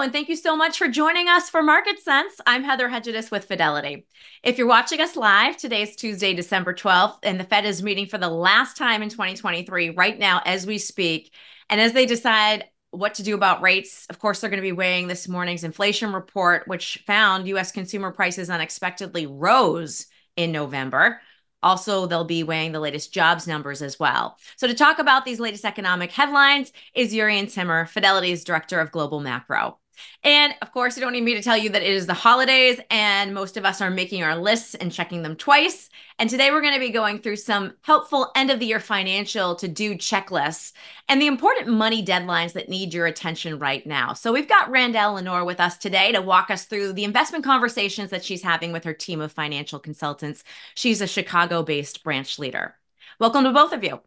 And thank you so much for joining us for Market Sense. I'm Heather Hedgettis with Fidelity. If you're watching us live, today is Tuesday, December 12th, and the Fed is meeting for the last time in 2023 right now as we speak. And as they decide what to do about rates, of course, they're going to be weighing this morning's inflation report, which found U.S. consumer prices unexpectedly rose in November. Also, they'll be weighing the latest jobs numbers as well. So, to talk about these latest economic headlines is Jurrien Timmer, Fidelity's Director of Global Macro. And of course, you don't need me to tell you that it is the holidays, and most of us are making our lists and checking them twice. And today we're going to be going through some helpful end of the year financial to do checklists and the important money deadlines that need your attention right now. So we've got Randell Lenore with us today to walk us through the investment conversations that she's having with her team of financial consultants. She's a Chicago based branch leader. Welcome to both of you.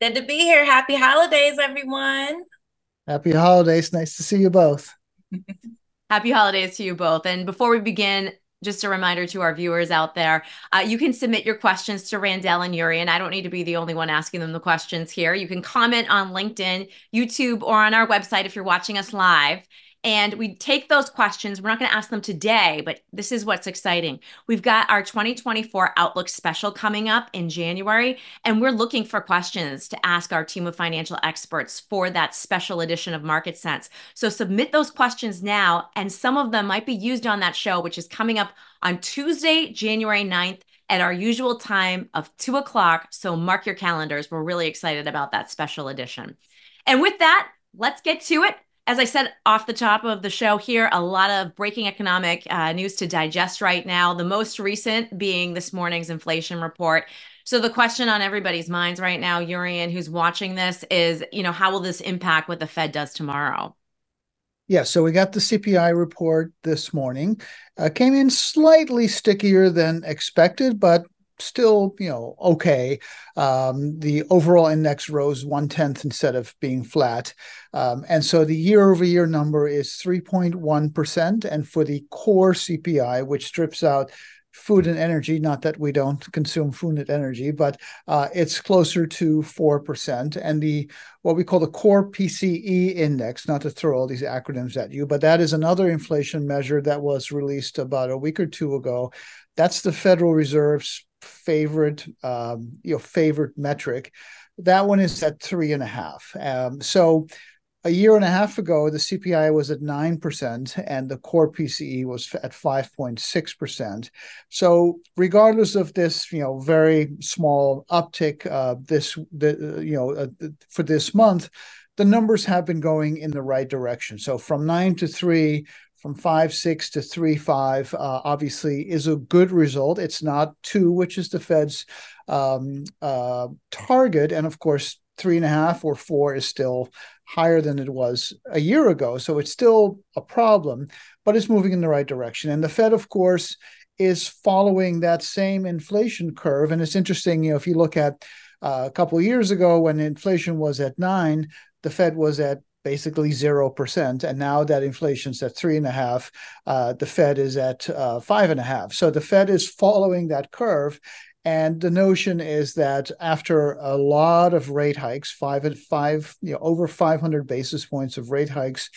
Good to be here. Happy holidays, everyone. Happy holidays. Nice to see you both. Happy holidays to you both. And before we begin, just a reminder to our viewers out there, uh, you can submit your questions to Randell and Yuri, and I don't need to be the only one asking them the questions here. You can comment on LinkedIn, YouTube, or on our website if you're watching us live. And we take those questions. We're not going to ask them today, but this is what's exciting. We've got our 2024 Outlook special coming up in January, and we're looking for questions to ask our team of financial experts for that special edition of Market Sense. So submit those questions now, and some of them might be used on that show, which is coming up on Tuesday, January 9th at our usual time of two o'clock. So mark your calendars. We're really excited about that special edition. And with that, let's get to it as I said off the top of the show here, a lot of breaking economic uh, news to digest right now. The most recent being this morning's inflation report. So the question on everybody's minds right now, Jurrien, who's watching this, is you know how will this impact what the Fed does tomorrow? Yeah, so we got the CPI report this morning. Uh, came in slightly stickier than expected, but still, you know, okay. Um, the overall index rose one tenth instead of being flat, um, and so the year-over-year number is three point one percent. And for the core CPI, which strips out food and energy, not that we don't consume food and energy, but uh, it's closer to 4%. And the what we call the core PCE index, not to throw all these acronyms at you, but that is another inflation measure that was released about a week or two ago. That's the Federal Reserve's favorite um, favorite metric. That one is at three and a half. Um, so a year and a half ago, the CPI was at 9% and the core PCE was at 5.6%. So regardless of this, you know, very small uptick uh, this, the, you know, uh, for this month, the numbers have been going in the right direction. So from 9 to 3, from five six to three five uh, obviously is a good result. It's not two, which is the Fed's um, uh, target, and of course three and a half or four is still higher than it was a year ago. So it's still a problem, but it's moving in the right direction. And the Fed, of course, is following that same inflation curve. And it's interesting, you know, if you look at uh, a couple of years ago when inflation was at nine, the Fed was at basically zero percent, and now that inflation's at three and a half, uh, the Fed is at uh, five and a half. So the Fed is following that curve, and the notion is that after a lot of rate hikes, five and five, you know, over 500 basis points of rate hikes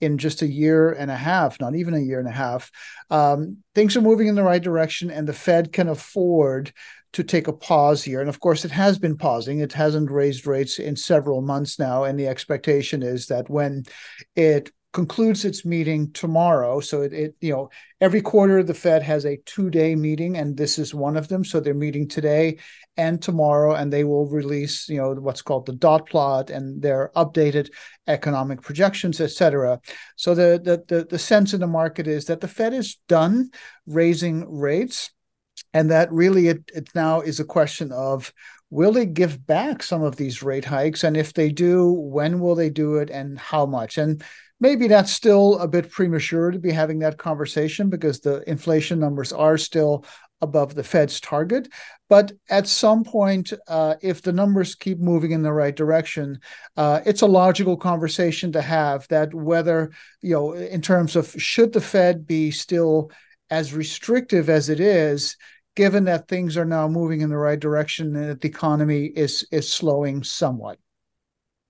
in just a year and a half, not even a year and a half, um, things are moving in the right direction, and the Fed can afford to take a pause here. And of course, it has been pausing. It hasn't raised rates in several months now. And the expectation is that when it concludes its meeting tomorrow. So it, it, you know, every quarter the Fed has a two-day meeting, and this is one of them. So they're meeting today and tomorrow, and they will release, you know, what's called the dot plot and their updated economic projections, et cetera. So the the the, the sense in the market is that the Fed is done raising rates and that really it, it now is a question of will they give back some of these rate hikes? And if they do when will they do it and how much? And maybe that's still a bit premature to be having that conversation because the inflation numbers are still above the fed's target. But at some point uh, if the numbers keep moving in the right direction uh, it's a logical conversation to have that whether you know in terms of should the fed be still as restrictive as it is, given that things are now moving in the right direction and that the economy is is slowing somewhat.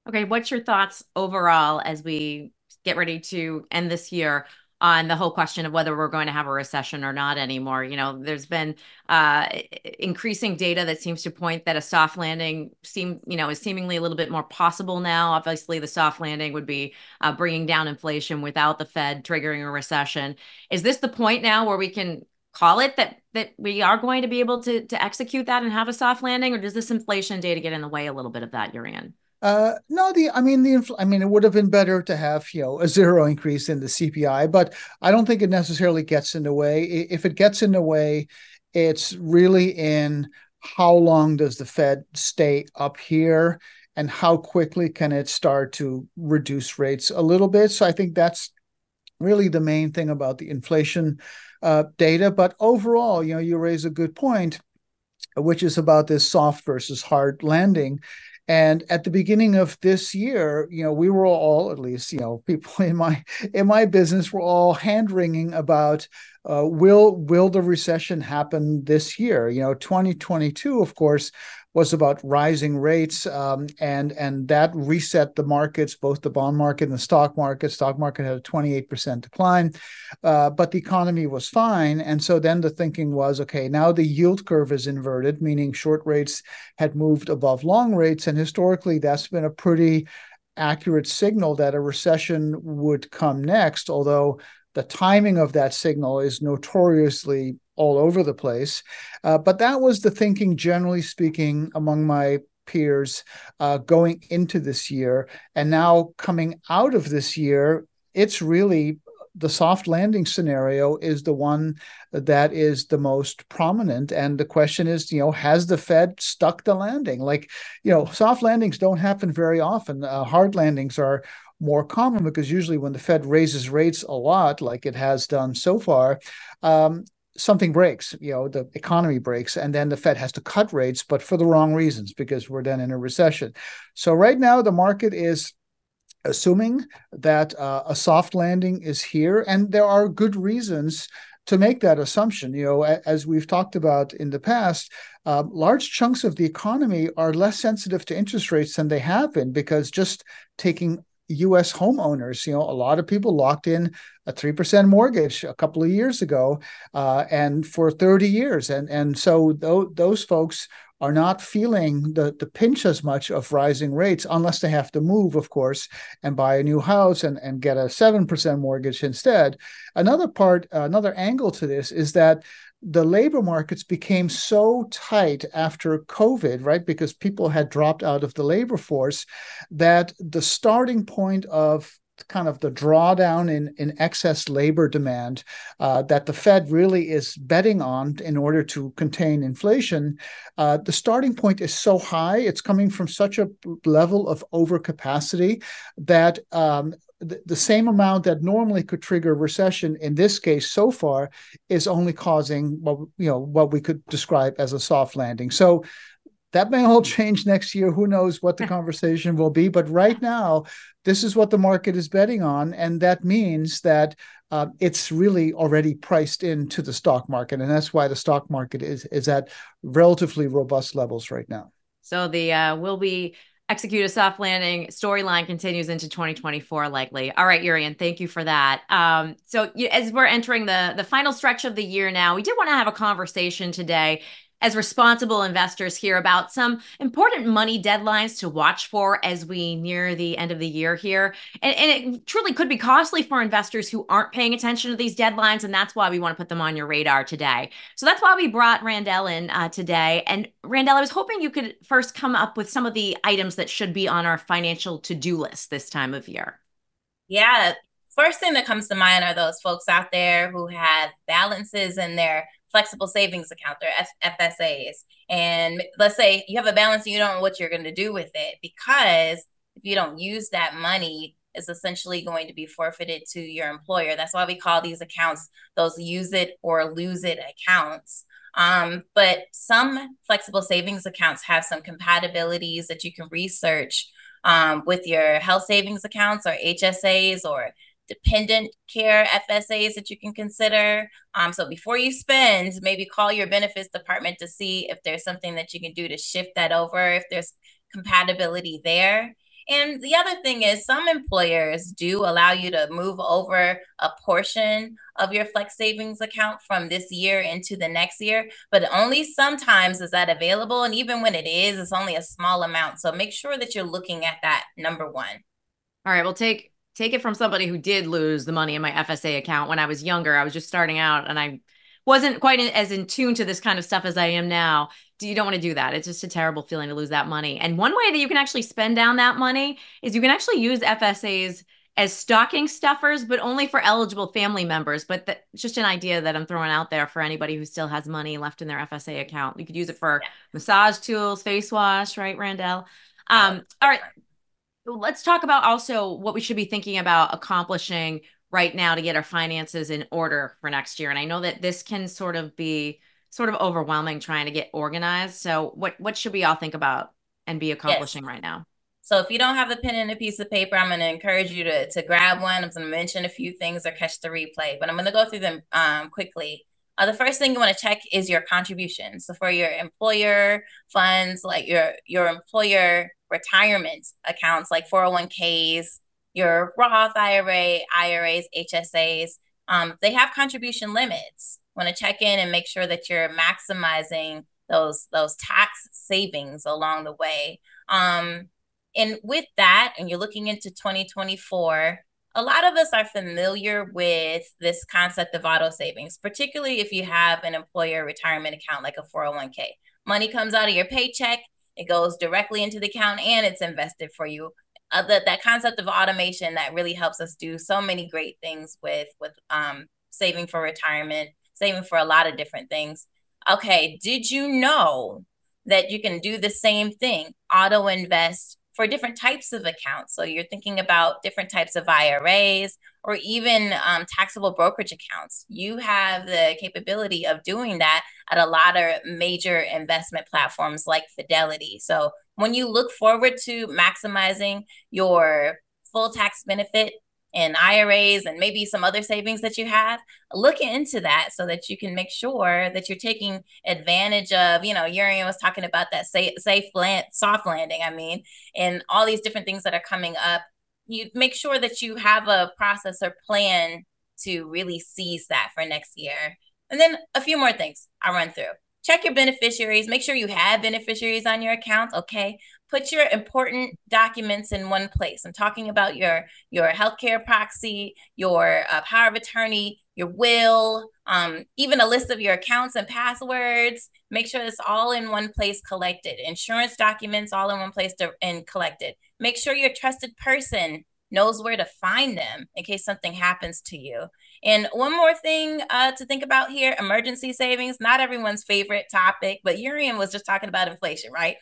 Okay, what's your thoughts overall as we get ready to end this year on the whole question of whether we're going to have a recession or not anymore. You know, there's been uh, increasing data that seems to point that a soft landing seem, you know, is seemingly a little bit more possible now. Obviously, the soft landing would be uh, bringing down inflation without the Fed triggering a recession. Is this the point now where we can call it that that we are going to be able to to execute that and have a soft landing, or does this inflation data get in the way a little bit of that, Jurrien? Uh, no, the I mean the I mean it would have been better to have you know a zero increase in the CPI, but I don't think it necessarily gets in the way. If it gets in the way, it's really in how long does the Fed stay up here and how quickly can it start to reduce rates a little bit. So I think that's really the main thing about the inflation uh, data. But overall, you know, you raise a good point, which is about this soft versus hard landing. And at the beginning of this year, you know, we were all, at least, you know, people in my in my business were all hand wringing about uh, will will the recession happen this year? You know, 2022, of course, was about rising rates, um, and and that reset the markets, both the bond market and the stock market. Stock market had a 28% decline, uh, but the economy was fine. And so then the thinking was, okay, now the yield curve is inverted, meaning short rates had moved above long rates, and historically that's been a pretty accurate signal that a recession would come next, although the timing of that signal is notoriously all over the place. Uh, but that was the thinking, generally speaking, among my peers uh, going into this year. And now coming out of this year, it's really the soft landing scenario is the one that is the most prominent and the question is you know has the fed stuck the landing like you know soft landings don't happen very often uh, hard landings are more common because usually when the Fed raises rates a lot, like it has done so far, um, something breaks. You know, the economy breaks, and then the Fed has to cut rates, but for the wrong reasons because we're then in a recession. So right now, the market is assuming that uh, a soft landing is here, and there are good reasons to make that assumption. You know, as we've talked about in the past, uh, large chunks of the economy are less sensitive to interest rates than they have been because just taking U.S. homeowners. You know, a lot of people locked in a three percent mortgage a couple of years ago, uh, and for thirty years, and and so th- those folks are not feeling the the pinch as much of rising rates unless they have to move, of course, and buy a new house and and get a seven percent mortgage instead. Another part, another angle to this is that the labor markets became so tight after COVID, right? Because people had dropped out of the labor force, that the starting point of kind of the drawdown in, in excess labor demand uh, that the Fed really is betting on in order to contain inflation, uh, the starting point is so high, it's coming from such a level of overcapacity that um, the, the same amount that normally could trigger recession in this case so far is only causing what you know what we could describe as a soft landing. So that may all change next year. Who knows what the conversation will be? But right now, this is what the market is betting on, and that means that uh, it's really already priced into the stock market, and that's why the stock market is is at relatively robust levels right now. So the uh, will be execute a soft landing storyline continues into 2024 likely all right Jurrien thank you for that um, so as we're entering the the final stretch of the year now we did want to have a conversation today as responsible investors here about some important money deadlines to watch for as we near the end of the year here. And, and, it truly could be costly for investors who aren't paying attention to these deadlines. And that's why we want to put them on your radar today. So that's why we brought Randell in uh, today. And Randell, I was hoping you could first come up with some of the items that should be on our financial to do list this time of year. Yeah. First thing that comes to mind are those folks out there who have balances in their flexible savings account, their F- FSAs. And let's say you have a balance and you don't know what you're going to do with it because if you don't use that money, it's essentially going to be forfeited to your employer. That's why we call these accounts those use it or lose it accounts. Um, but some flexible savings accounts have some compatibilities that you can research um, with your health savings accounts or HSAs or dependent care FSAs that you can consider. Um, so before you spend, maybe call your benefits department to see if there's something that you can do to shift that over, if there's compatibility there. And the other thing is, some employers do allow you to move over a portion of your flex savings account from this year into the next year, but only sometimes is that available. And even when it is, it's only a small amount. So make sure that you're looking at that number one. All right, we'll take take it from somebody who did lose the money in my FSA account when I was younger. I was just starting out and I wasn't quite as in tune to this kind of stuff as I am now. You don't want to do that. It's just a terrible feeling to lose that money. And one way that you can actually spend down that money is you can actually use FSAs as stocking stuffers, but only for eligible family members. But that's just an idea that I'm throwing out there for anybody who still has money left in their FSA account. You could use it for yeah. massage tools, face wash, right, Randell? Um, all right. Let's talk about also what we should be thinking about accomplishing right now to get our finances in order for next year. And I know that this can sort of be sort of overwhelming trying to get organized. So what what should we all think about and be accomplishing yes. right now? So if you don't have a pen and a piece of paper, I'm going to encourage you to, to grab one. I'm going to mention a few things or catch the replay, but I'm going to go through them um, quickly. Uh, the first thing you want to check is your contributions. So for your employer funds, like your your employer retirement accounts, like 401ks, your Roth IRA, IRAs, HSAs, um, they have contribution limits. Want to check in and make sure that you're maximizing those those tax savings along the way. Um, and with that, and you're looking into 2024, a lot of us are familiar with this concept of auto savings, particularly if you have an employer retirement account like a 401k. Money comes out of your paycheck, it goes directly into the account, and it's invested for you uh, the, that concept of automation that really helps us do so many great things with with um, saving for retirement, saving for a lot of different things. Okay, did you know that you can do the same thing, auto invest for different types of accounts? So you're thinking about different types of IRAs or even um, taxable brokerage accounts. You have the capability of doing that at a lot of major investment platforms like Fidelity. So when you look forward to maximizing your full tax benefit and IRAs and maybe some other savings that you have, look into that so that you can make sure that you're taking advantage of, you know, Jurrien was talking about that safe, safe land, soft landing, I mean, and all these different things that are coming up. You make sure that you have a process or plan to really seize that for next year. And then a few more things I'll run through check your beneficiaries make sure you have beneficiaries on your account okay put your important documents in one place. I'm talking about your your healthcare proxy your uh, power of attorney your will um, even a list of your accounts and passwords. Make sure it's all in one place collected. Insurance documents all in one place to, and collected. Make sure your trusted person knows where to find them in case something happens to you. And one more thing uh, to think about here emergency savings, not everyone's favorite topic, but Jurrien was just talking about inflation, right?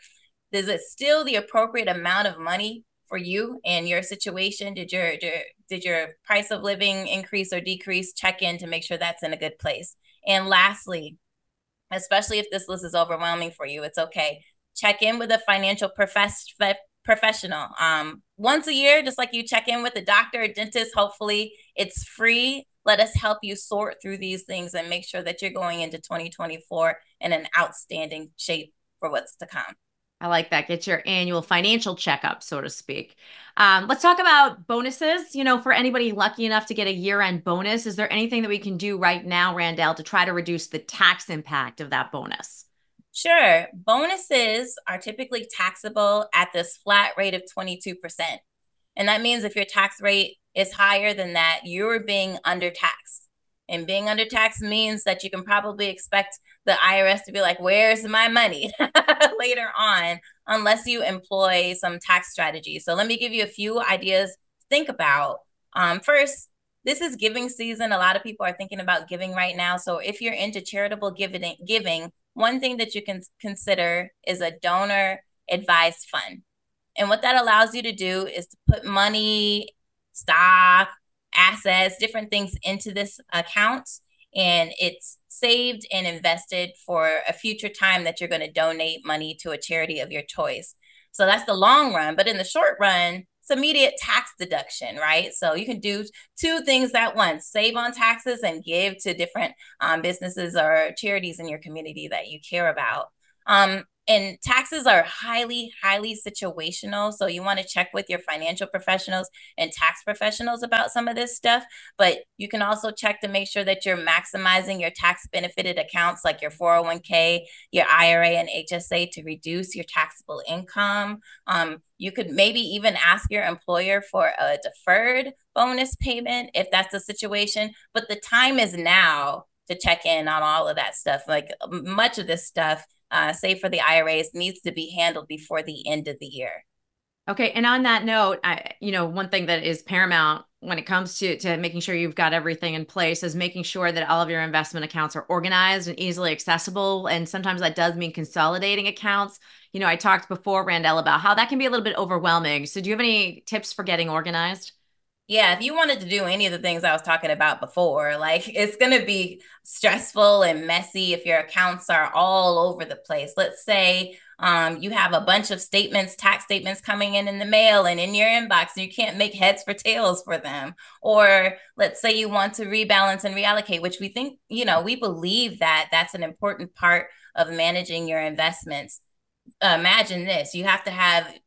Is it still the appropriate amount of money for you and your situation? Did your, your did your price of living increase or decrease? Check in to make sure that's in a good place. And lastly, especially if this list is overwhelming for you, it's okay. Check in with a financial profess- professional. Um, once a year, just like you check in with a doctor or dentist, hopefully it's free let us help you sort through these things and make sure that you're going into 2024 in an outstanding shape for what's to come. I like that. Get your annual financial checkup, so to speak. Um, let's talk about bonuses. You know, for anybody lucky enough to get a year end bonus, is there anything that we can do right now, Randell, to try to reduce the tax impact of that bonus? Sure. Bonuses are typically taxable at this flat rate of 22%. And that means if your tax rate is higher than that, you're being undertaxed. And being undertaxed means that you can probably expect the IRS to be like, where's my money later on, unless you employ some tax strategies. So let me give you a few ideas to think about. Um, first, this is giving season. A lot of people are thinking about giving right now. So if you're into charitable giving, giving, one thing that you can consider is a donor advised fund. And what that allows you to do is to put money stock, assets, different things into this account. And it's saved and invested for a future time that you're going to donate money to a charity of your choice. So that's the long run. But in the short run, it's immediate tax deduction, right? So you can do two things at once save on taxes and give to different um, businesses or charities in your community that you care about. Um, and taxes are highly, highly situational. So you want to check with your financial professionals and tax professionals about some of this stuff. But you can also check to make sure that you're maximizing your tax benefited accounts like your 401k, your IRA, and HSA to reduce your taxable income. Um, you could maybe even ask your employer for a deferred bonus payment if that's the situation. But the time is now to check in on all of that stuff. Like much of this stuff uh, say for the IRAs, needs to be handled before the end of the year. Okay, and on that note, I, you know, one thing that is paramount when it comes to to making sure you've got everything in place is making sure that all of your investment accounts are organized and easily accessible. And sometimes that does mean consolidating accounts. You know, I talked before, Randell, about how that can be a little bit overwhelming. So, do you have any tips for getting organized? Yeah, if you wanted to do any of the things I was talking about before, like it's going to be stressful and messy if your accounts are all over the place. Let's say um, you have a bunch of statements, tax statements coming in in the mail and in your inbox, and you can't make heads for tails for them. Or let's say you want to rebalance and reallocate, which we think, you know, we believe that that's an important part of managing your investments. Imagine this you have to have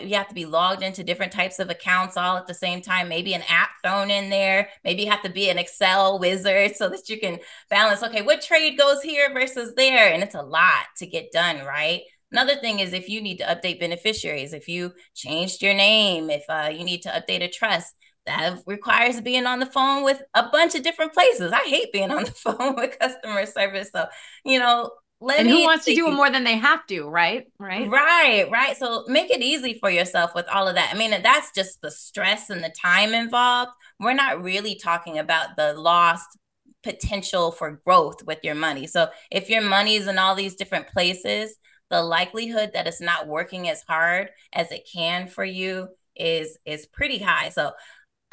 you have to be logged into different types of accounts all at the same time maybe an app thrown in there maybe you have to be an excel wizard so that you can balance okay what trade goes here versus there and it's a lot to get done right another thing is if you need to update beneficiaries if you changed your name if uh, you need to update a trust that requires being on the phone with a bunch of different places. I hate being on the phone with customer service. So, you know, let and who wants to do it more than they have to, right? Right. Right, right. So make it easy for yourself with all of that. I mean, that's just the stress and the time involved. We're not really talking about the lost potential for growth with your money. So if your money is in all these different places, the likelihood that it's not working as hard as it can for you is is pretty high. So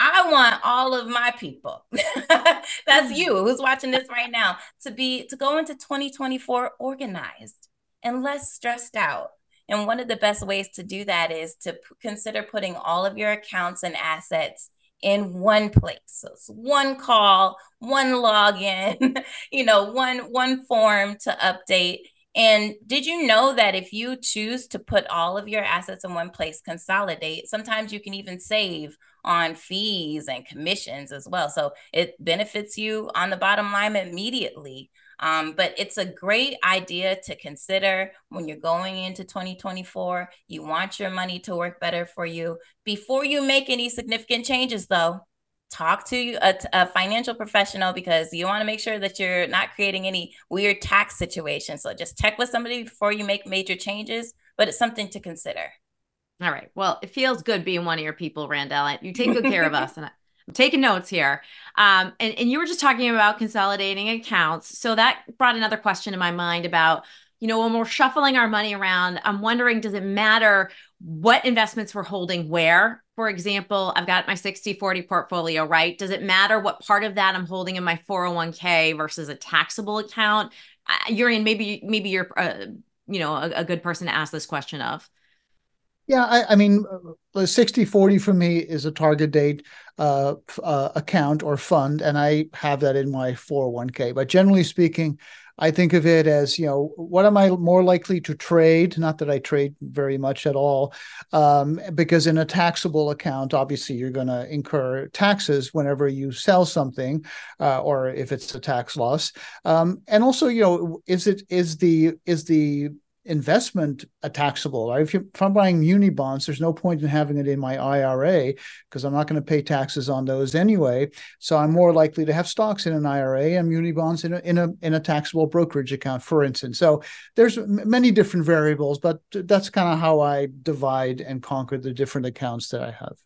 I want all of my people. That's hmm. you who's watching this right now to be to go into 2024 organized and less stressed out. And one of the best ways to do that is to p- consider putting all of your accounts and assets in one place. So it's one call, one login, you know, one one form to update and did you know that if you choose to put all of your assets in one place, consolidate, sometimes you can even save on fees and commissions as well. So it benefits you on the bottom line immediately. Um, but it's a great idea to consider when you're going into 2024. You want your money to work better for you. Before you make any significant changes, though, talk to a, a, financial professional because you want to make sure that you're not creating any weird tax situations. So just check with somebody before you make major changes, but it's something to consider. All right. Well, it feels good being one of your people, Randell. You take good care of us. And I'm taking notes here. Um, and, and you were just talking about consolidating accounts. So that brought another question in my mind about you know, when we're shuffling our money around, I'm wondering does it matter what investments we're holding where? For example, I've got my 60 40 portfolio, right? Does it matter what part of that I'm holding in my 401k versus a taxable account? Uh, Jurrien, maybe maybe you're uh, you know a, a good person to ask this question of. Yeah, I, I mean, uh, 60 40 for me is a target date uh, uh, account or fund, and I have that in my 401k. But generally speaking, I think of it as, you know, what am I more likely to trade? Not that I trade very much at all, um, because in a taxable account, obviously you're going to incur taxes whenever you sell something, uh, or if it's a tax loss. Um, and also, you know, is it is the is the investment a taxable. Right? If, if, I'm buying muni bonds, there's no point in having it in my IRA because I'm not going to pay taxes on those anyway. So I'm more likely to have stocks in an IRA and muni bonds in a in a in a taxable brokerage account, for instance. So there's many different variables, but that's kind of how I divide and conquer the different accounts that I have.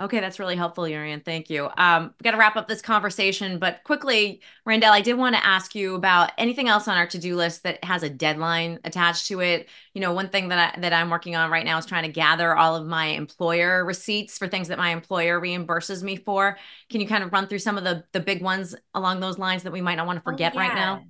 Okay, that's really helpful, Jurrien. Thank you. Um, got to wrap up this conversation, but quickly, Randell, I did want to ask you about anything else on our to-do list that has a deadline attached to it. You know, one thing that I, that I'm working on right now is trying to gather all of my employer receipts for things that my employer reimburses me for. Can you kind of run through some of the the big ones along those lines that we might not want to oh, forget oh, yeah. right now?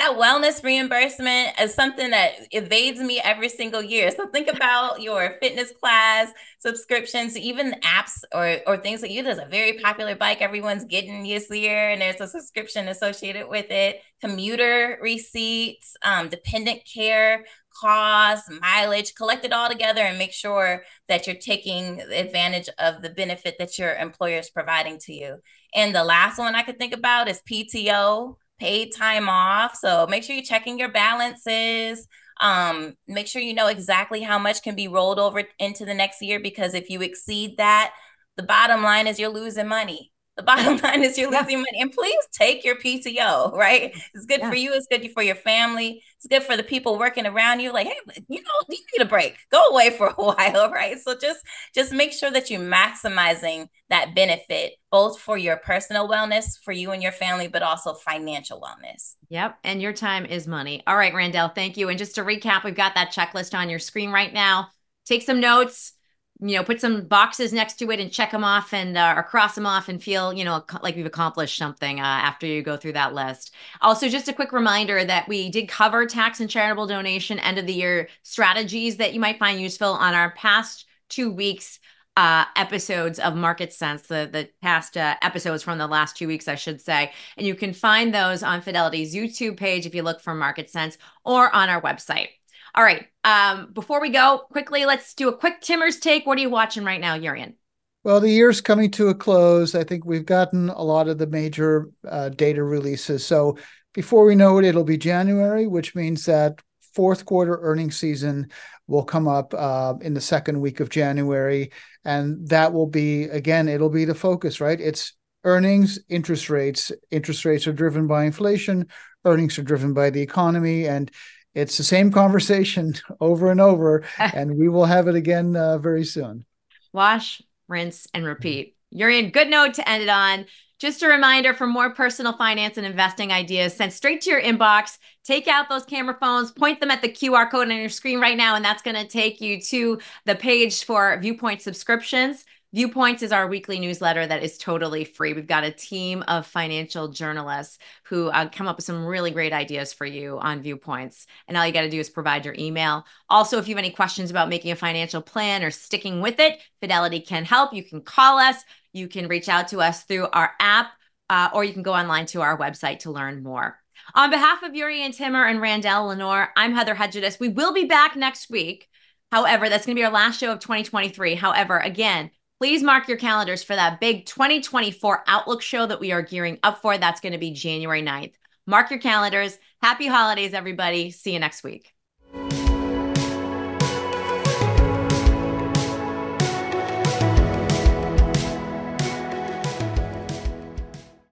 That wellness reimbursement is something that evades me every single year. So think about your fitness class subscriptions, even apps or or things like you. There's a very popular bike everyone's getting this year, and there's a subscription associated with it. Commuter receipts, um, dependent care, costs, mileage, collect it all together and make sure that you're taking advantage of the benefit that your employer is providing to you. And the last one I could think about is PTO, paid time off. So make sure you're checking your balances. Um, make sure you know exactly how much can be rolled over into the next year because if you exceed that, the bottom line is you're losing money. The bottom line is you're losing money. And please take your PTO, right? It's good yeah. for you. It's good for your family. It's good for the people working around you. Like, hey, you know, you need a break. Go away for a while, right? So just just make sure that you're maximizing that benefit, both for your personal wellness, for you and your family, but also financial wellness. Yep. And your time is money. All right, Randell, thank you. And just to recap, we've got that checklist on your screen right now. Take some notes you know, put some boxes next to it and check them off and uh, or cross them off and feel, you know, like we've accomplished something uh, after you go through that list. Also, just a quick reminder that we did cover tax and charitable donation end of the year strategies that you might find useful on our past two weeks uh, episodes of Market Sense, the the past uh, episodes from the last two weeks, I should say, and you can find those on Fidelity's YouTube page if you look for Market Sense or on our website. All right. Um, before we go, quickly, let's do a quick Timmer's take. What are you watching right now, Jurrien? Well, the year's coming to a close. I think we've gotten a lot of the major uh, data releases. So before we know it, it'll be January, which means that fourth quarter earnings season will come up uh, in the second week of January. And that will be, again, it'll be the focus, right? It's earnings, interest rates. Interest rates are driven by inflation, earnings are driven by the economy. And it's the same conversation over and over, and we will have it again uh, very soon. Wash, rinse, and repeat. Jurrien good note to end it on. Just a reminder for more personal finance and investing ideas, sent straight to your inbox. Take out those camera phones, point them at the QR code on your screen right now, and that's going to take you to the page for Viewpoint subscriptions. Viewpoints is our weekly newsletter that is totally free. We've got a team of financial journalists who uh, come up with some really great ideas for you on Viewpoints. And all you got to do is provide your email. Also, if you have any questions about making a financial plan or sticking with it, Fidelity can help. You can call us, you can reach out to us through our app, uh, or you can go online to our website to learn more. On behalf of Yuri and Timmer and Randell Lenore, I'm Heather Hedgedis. We will be back next week. However, that's going to be our last show of 2023. However, again, please mark your calendars for that big 2024 Outlook show that we are gearing up for. That's going to be January 9th. Mark your calendars. Happy holidays, everybody. See you next week.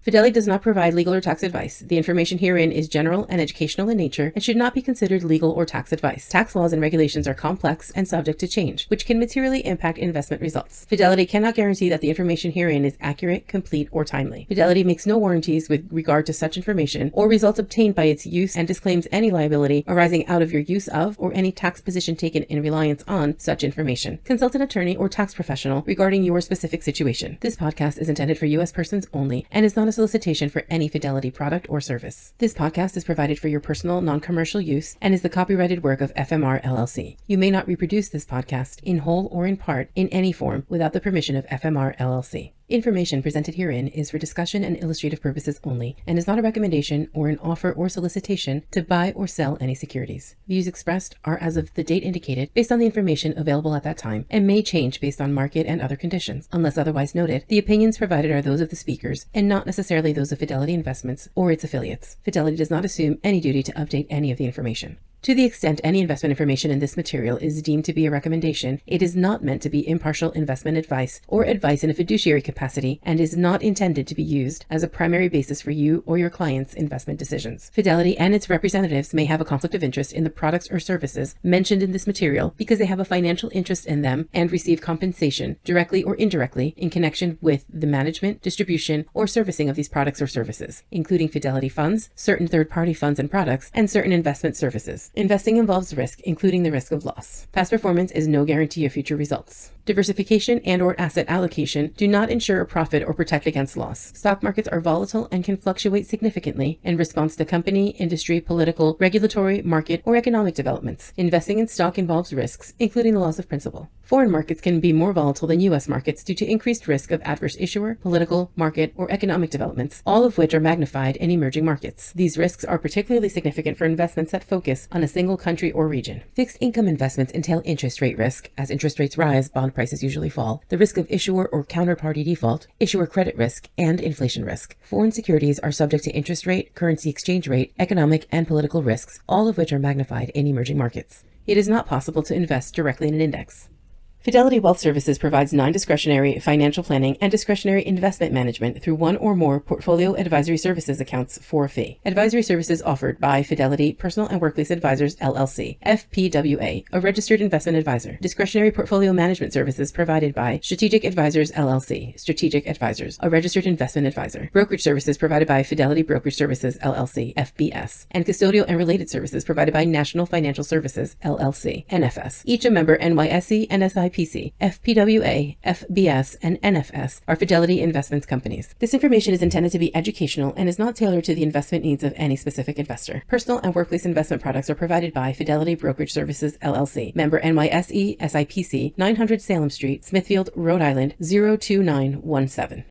Fidelity does not provide legal or tax advice. The information herein is general and educational in nature and should not be considered legal or tax advice. Tax laws and regulations are complex and subject to change, which can materially impact investment results. Fidelity cannot guarantee that the information herein is accurate, complete, or timely. Fidelity makes no warranties with regard to such information or results obtained by its use and disclaims any liability arising out of your use of or any tax position taken in reliance on such information. Consult an attorney or tax professional regarding your specific situation. This podcast is intended for U.S. persons only and is not a solicitation for any Fidelity product or service. This podcast is provided for your personal, non commercial use and is the copyrighted work of FMR LLC. You may not reproduce this podcast in whole or in part in any form without the permission of FMR LLC. Information presented herein is for discussion and illustrative purposes only and is not a recommendation or an offer or solicitation to buy or sell any securities. Views expressed are as of the date indicated based on the information available at that time and may change based on market and other conditions. Unless otherwise noted, the opinions provided are those of the speakers and not necessarily those of Fidelity Investments or its affiliates. Fidelity does not assume any duty to update any of the information. To the extent any investment information in this material is deemed to be a recommendation, it is not meant to be impartial investment advice or advice in a fiduciary capacity and is not intended to be used as a primary basis for you or your client's investment decisions. Fidelity and its representatives may have a conflict of interest in the products or services mentioned in this material because they have a financial interest in them and receive compensation, directly or indirectly, in connection with the management, distribution, or servicing of these products or services, including Fidelity funds, certain third party funds and products, and certain investment services. Investing involves risk, including the risk of loss. Past performance is no guarantee of future results. Diversification and or asset allocation do not ensure a profit or protect against loss. Stock markets are volatile and can fluctuate significantly in response to company, industry, political, regulatory, market, or economic developments. Investing in stock involves risks, including the loss of principal. Foreign markets can be more volatile than U.S. markets due to increased risk of adverse issuer, political, market, or economic developments, all of which are magnified in emerging markets. These risks are particularly significant for investments that focus on on a single country or region. Fixed income investments entail interest rate risk. As interest rates rise, bond prices usually fall, the risk of issuer or counterparty default, issuer credit risk, and inflation risk. Foreign securities are subject to interest rate, currency exchange rate, economic, and political risks, all of which are magnified in emerging markets. It is not possible to invest directly in an index. Fidelity Wealth Services provides non discretionary financial planning and discretionary investment management through one or more portfolio advisory services accounts for a fee. Advisory services offered by Fidelity Personal and Workplace Advisors LLC, FPWA, a registered investment advisor. Discretionary portfolio management services provided by Strategic Advisors LLC, Strategic Advisors, a registered investment advisor. Brokerage services provided by Fidelity Brokerage Services LLC, FBS, and custodial and related services provided by National Financial Services LLC, NFS, each a member NYSE, NSI NYPC, FPWA, FBS, and NFS are Fidelity Investments companies. This information is intended to be educational and is not tailored to the investment needs of any specific investor. Personal and workplace investment products are provided by Fidelity Brokerage Services LLC, member NYSE, SIPC, 900 Salem Street, Smithfield, Rhode Island 02917.